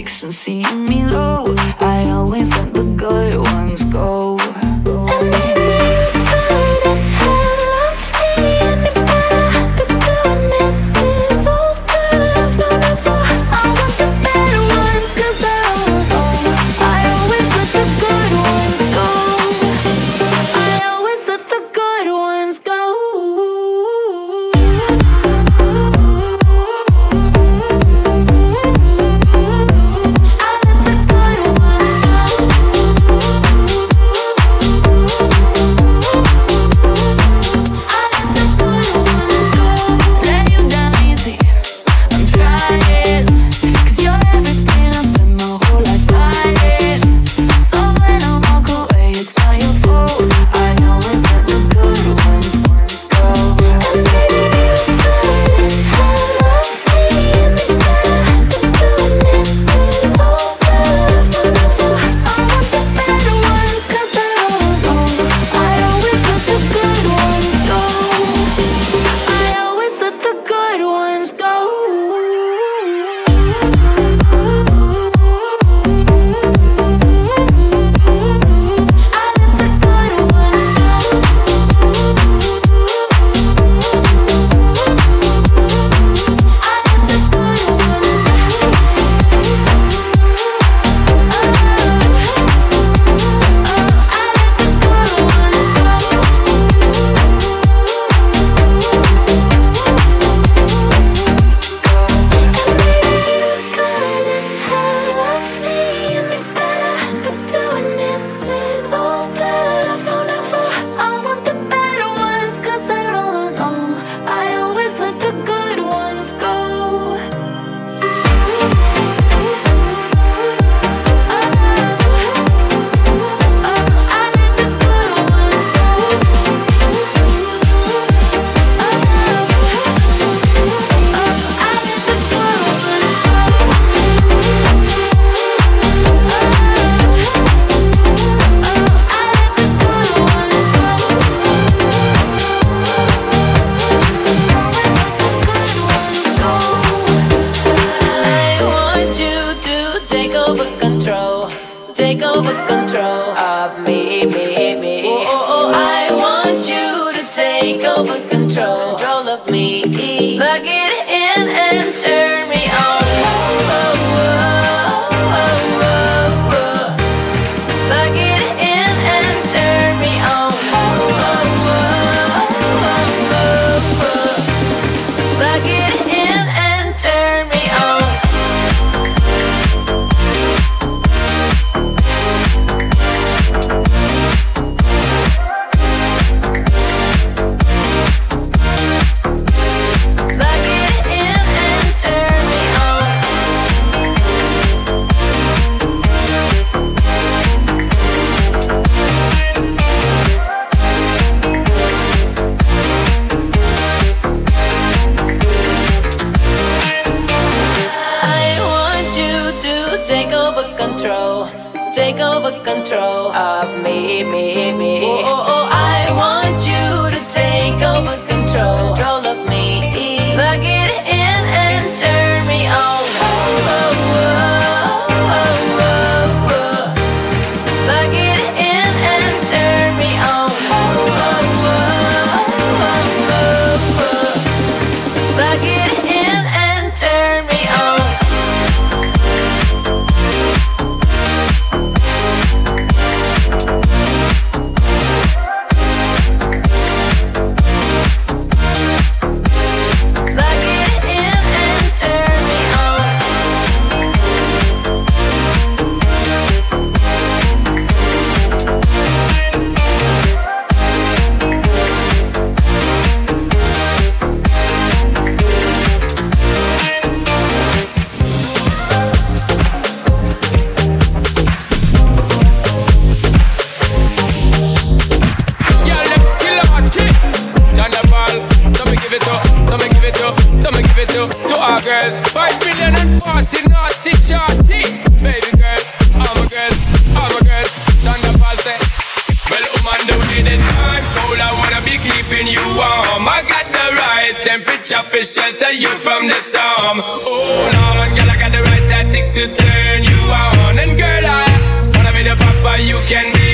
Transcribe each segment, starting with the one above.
pics from seeing me low. i'ma be keeping you warm. I got the right temperature For shelter you from the storm. Hold on, girl, I got the right tactics To turn you on. And girl, I wanna be the papa You can be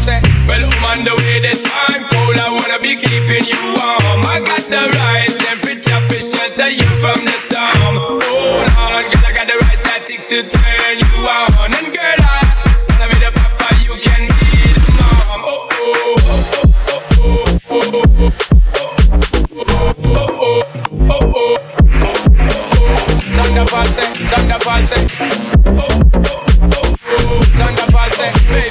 say, Well, I'm the way this time cold. I wanna be keeping you warm. I got the right temperature for shelter you from the storm. Hold on, girl, I got the right tactics to turn you on. And girl, I wanna be the papa, you can be the mom. Oh oh oh oh oh oh oh. Paul say, Sean da Paul say, oh, oh, oh, oh. Sean da Paul say, baby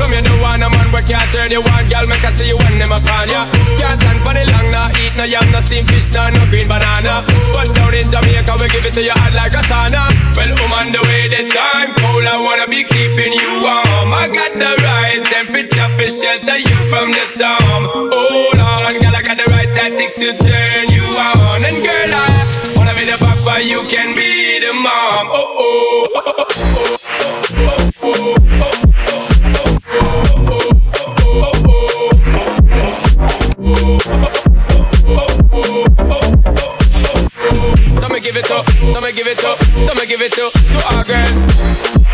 Come you don't want a man where can't turn you on Girl, make I see you when them upon ya Can't stand for the long, nah Eat no yam, no steamed fish, nah, no green banana. But down in Jamaica, we give it to you hot like a sauna. Well, I'm on the way, the time cold I wanna be keeping you warm. I got the right temperature for shelter you from the storm. Hold on, girl, I got the right tactics to turn you on. And girl, I wanna be the papa, you can be the mom. Oh, oh, oh, oh, oh, oh, it up, some give it up, some give it up to our girls.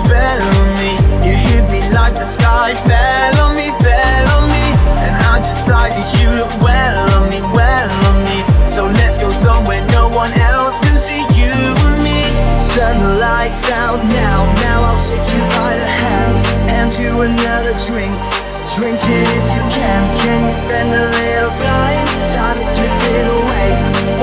spell on me. You hit me like the sky fell on me, fell on me. And I decided you look well on me, well on me. So let's go somewhere no one else can see you and me. Turn the lights out now, now I'll take you by the hand. Hand you another drink. Drink it if you can. Can you spend a little time? Time is slipping away,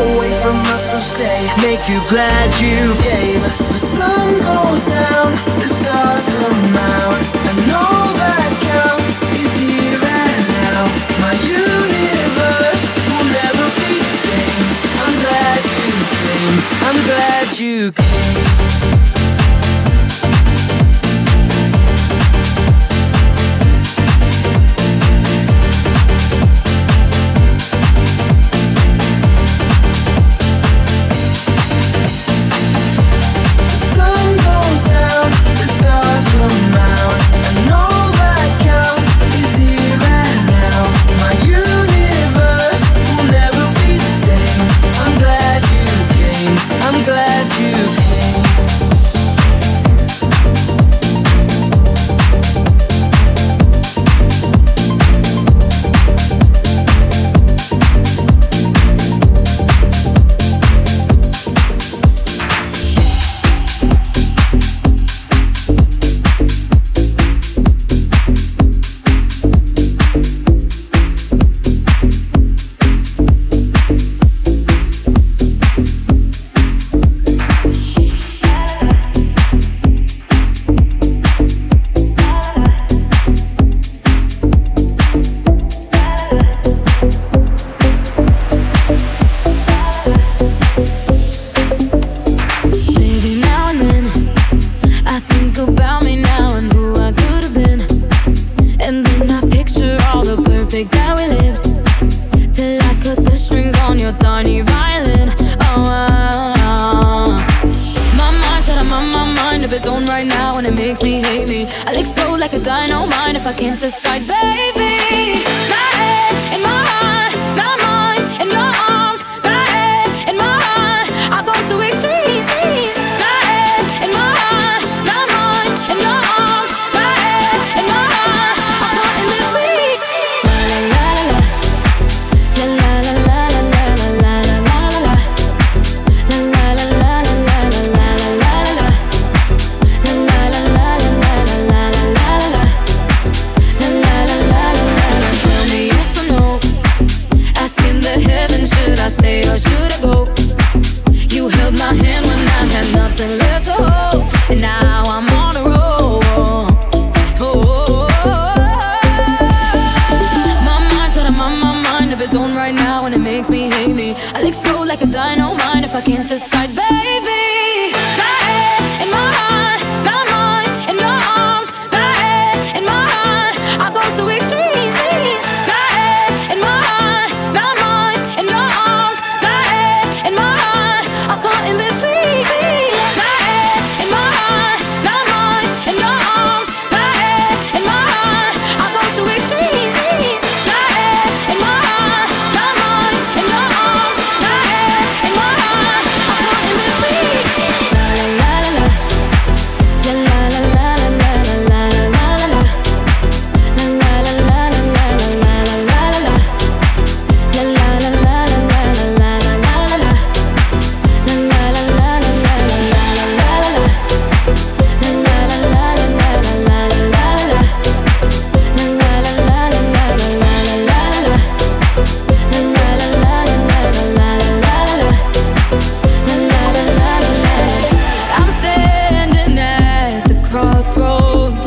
away from us. So stay. Make you glad you came. The sun goes down, the stars come out, and all that counts is here and now. My universe will never be the same. I'm glad you came. I'm glad you came. road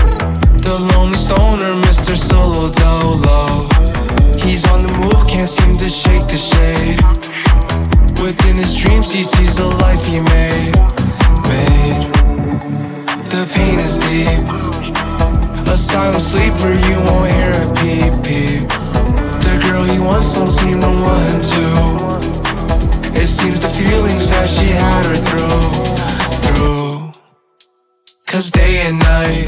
Lonely stoner, Mr. Solo Dolo. He's on the move, can't seem to shake the shade. Within his dreams, he sees the life he made. Made. The pain is deep. A silent sleeper, you won't hear a peep peep. The girl he wants don't seem to want him to. It seems the feelings that she had her through, through. Cause day and night,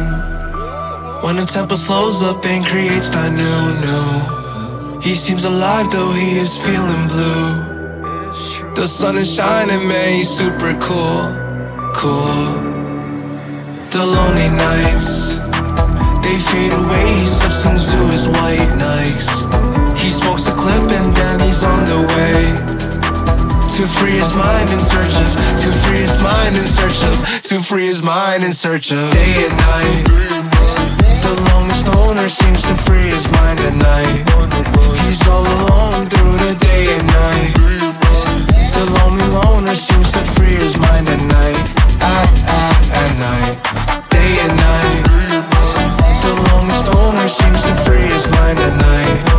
When the tempo slows up and creates that new, new. He seems alive though he is feeling blue. The sun is shining, man, he's super cool, cool. The lonely nights, they fade away. He slips into his white Nikes. He smokes a clip and then he's on the way. To free his mind in search of, to free his mind in search of, to free his mind in search of day and night. The longest owner seems to free his mind at night. He's all alone through the day and night. The lonely loner seems to free his mind at night. At, at, at night. Day and night. The longest owner seems to free his mind at night.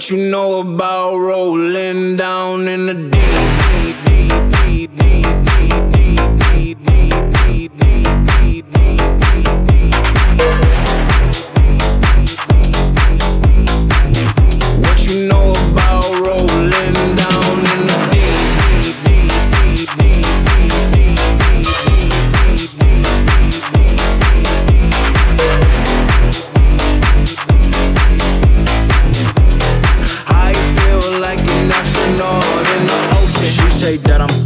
what you know about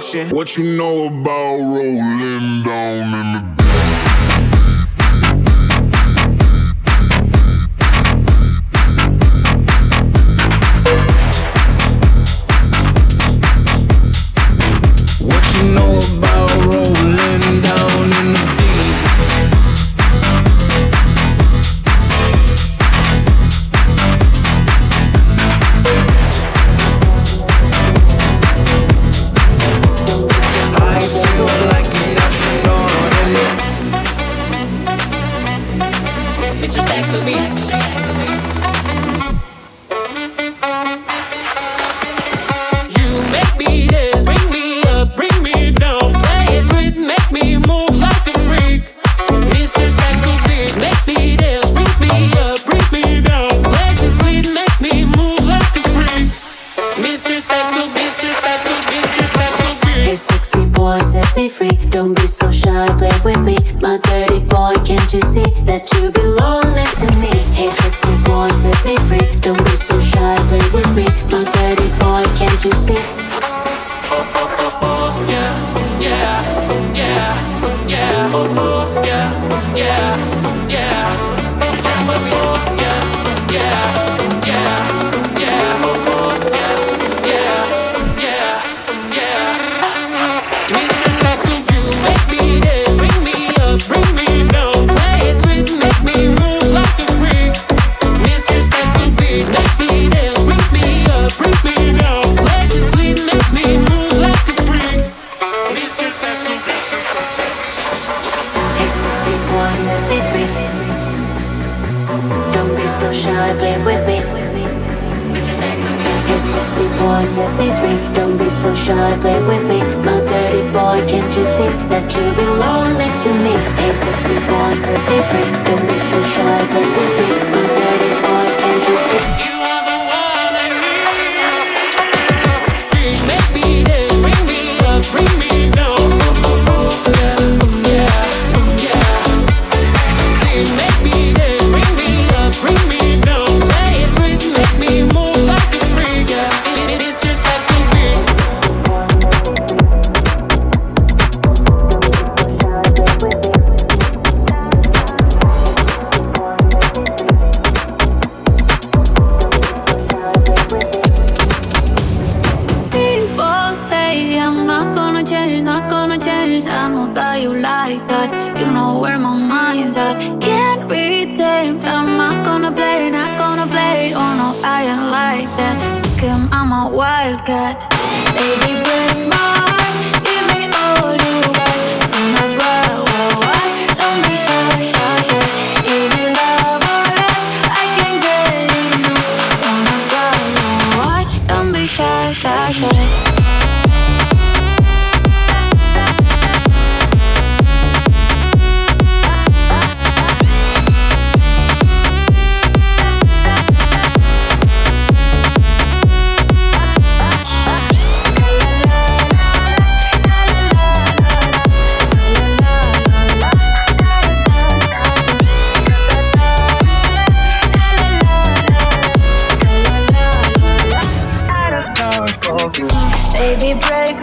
motion. What you know about rolling down in the So be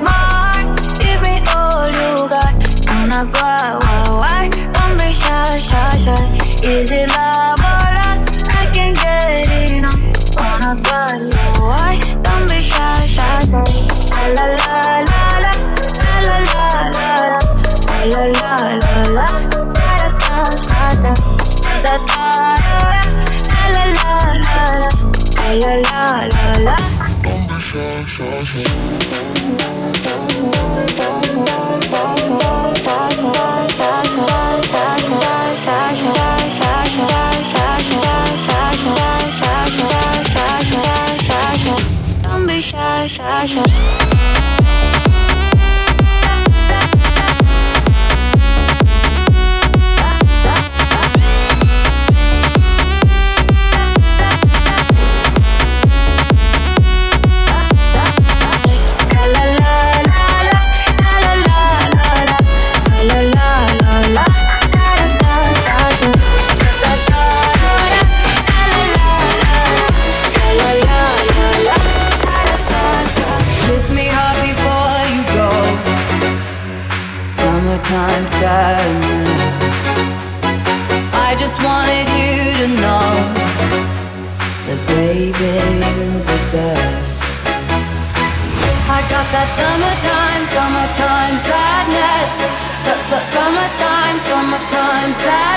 break. Give me all you got. Don't why. Don't be shy, shy, shy. Is it love or lust? I can get enough. Don't why. Don't be shy, shy, shy. La la la la la la la la la la la la la la la. la la la la la la la la la la la pressure Yeah.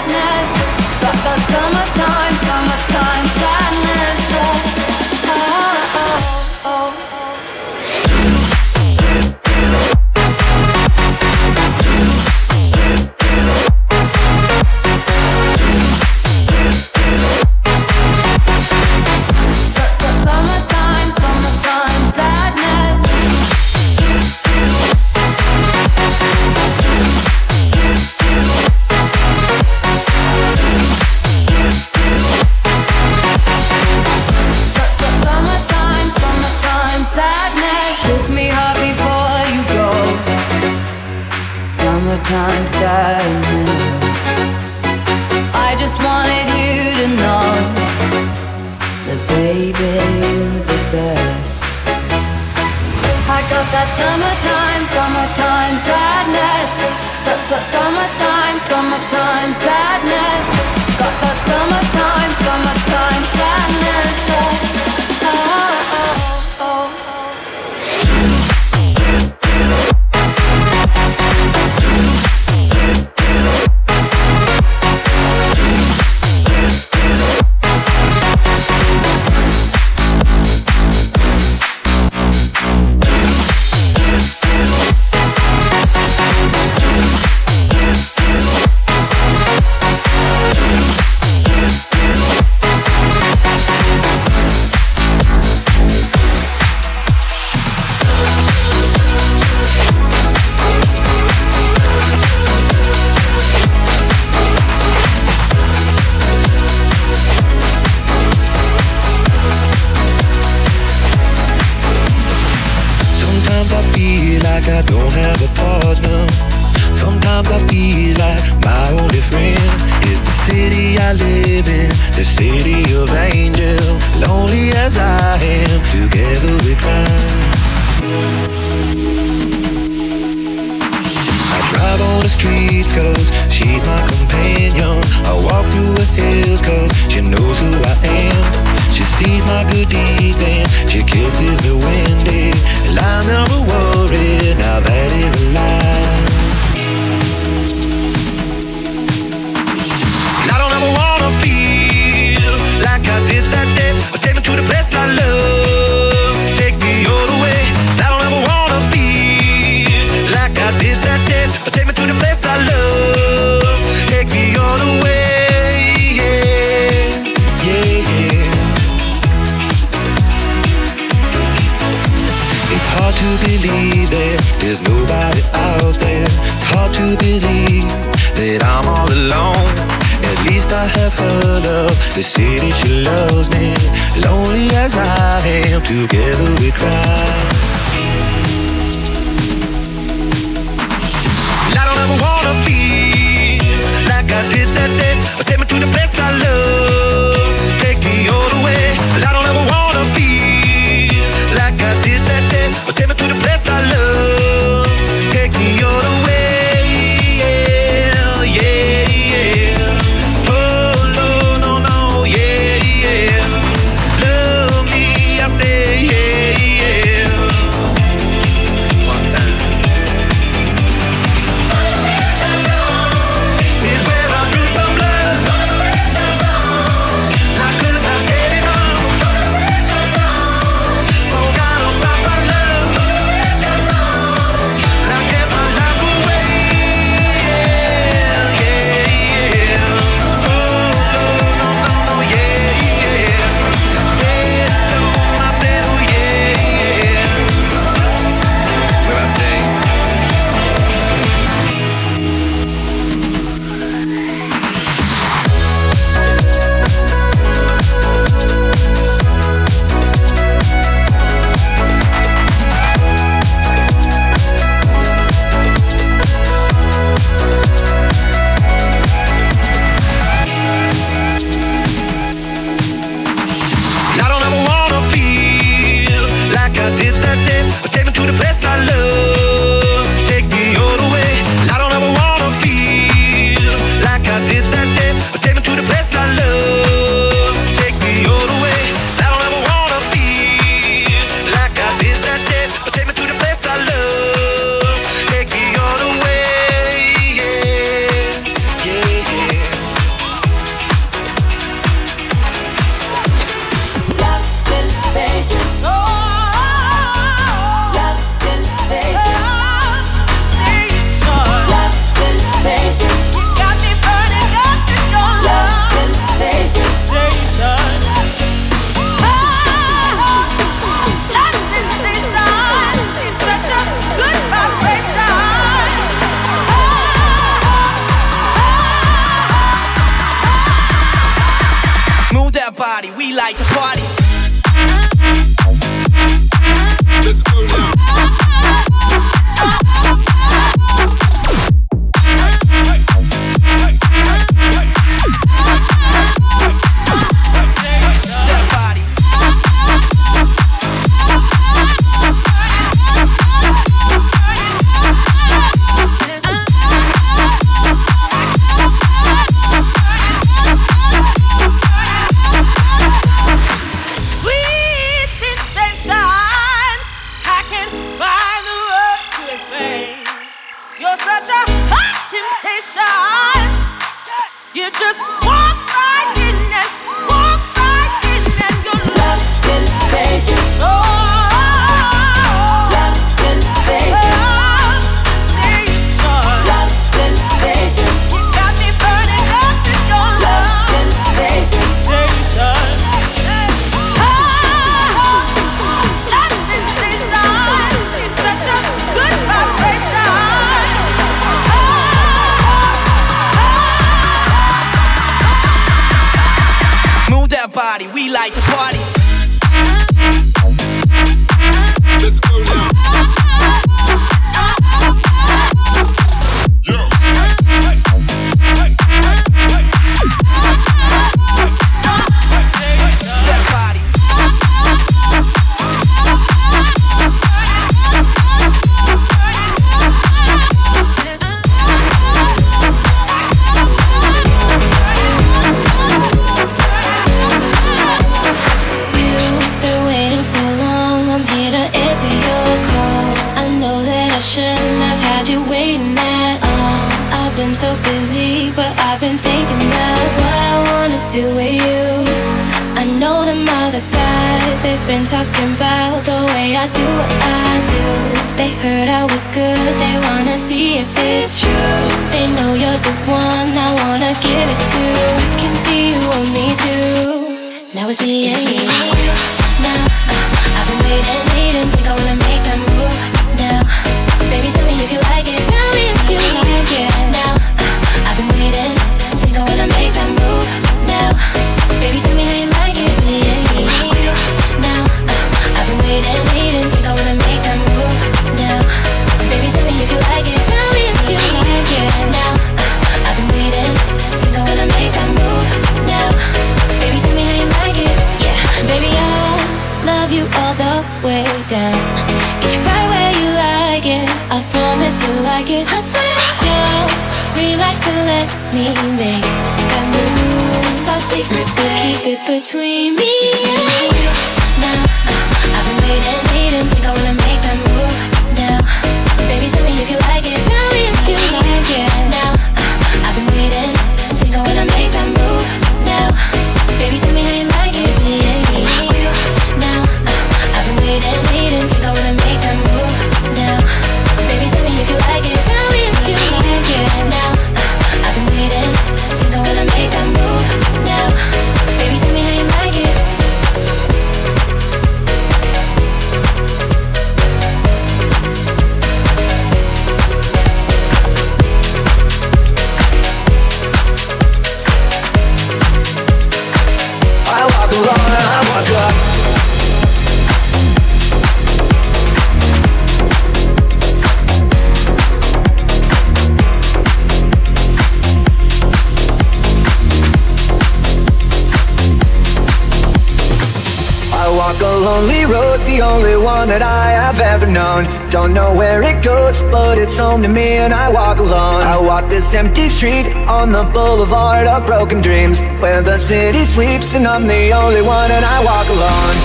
This empty street on the boulevard of broken dreams Where the city sleeps and I'm the only one and I walk alone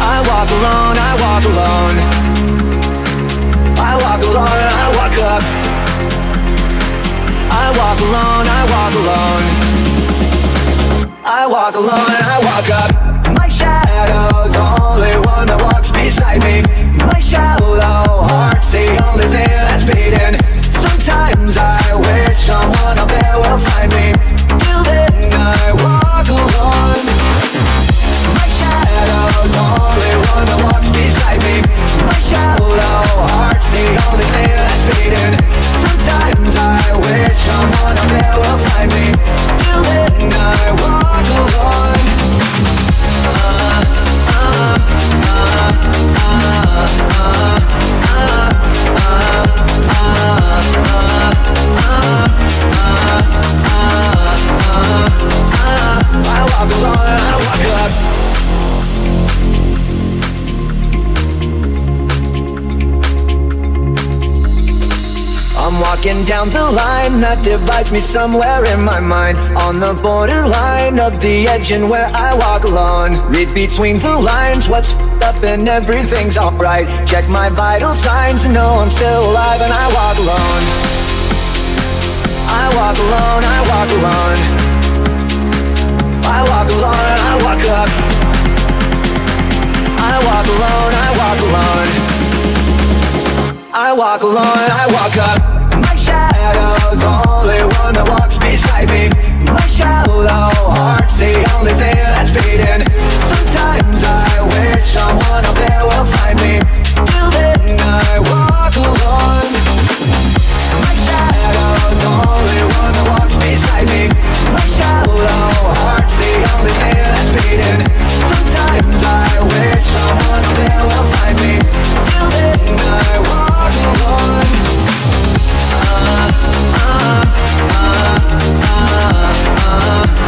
I walk alone, I walk alone I walk alone, I walk up I walk alone, I walk alone I walk alone, I walk up the only one that walks beside me. My shallow heart's the only thing that's beating. Sometimes I wish someone up there will find me. Till then I walk alone. My shadow's only one that walks beside me. My shallow heart's the only thing that's beating. Sometimes I wish someone up there will find me. Till then I walk alone walking down the line that divides me somewhere in my mind. On the borderline of the edge and where I walk alone. Read between the lines what's up and everything's alright. Check my vital signs and know I'm still alive and I walk alone. I walk alone, I walk alone. I walk alone I walk up. I walk alone, I walk alone. I walk alone, I walk up. My shadow's the only one that walks beside me. My shallow heart's the only thing that's beating. Sometimes I someone there will find me. Till then I walk alone. My shadow's only one that walks beside me. My shallow heart's the only thing that's beating. Sometimes I wish someone there will find me. Till then I walk alone. Uh, uh.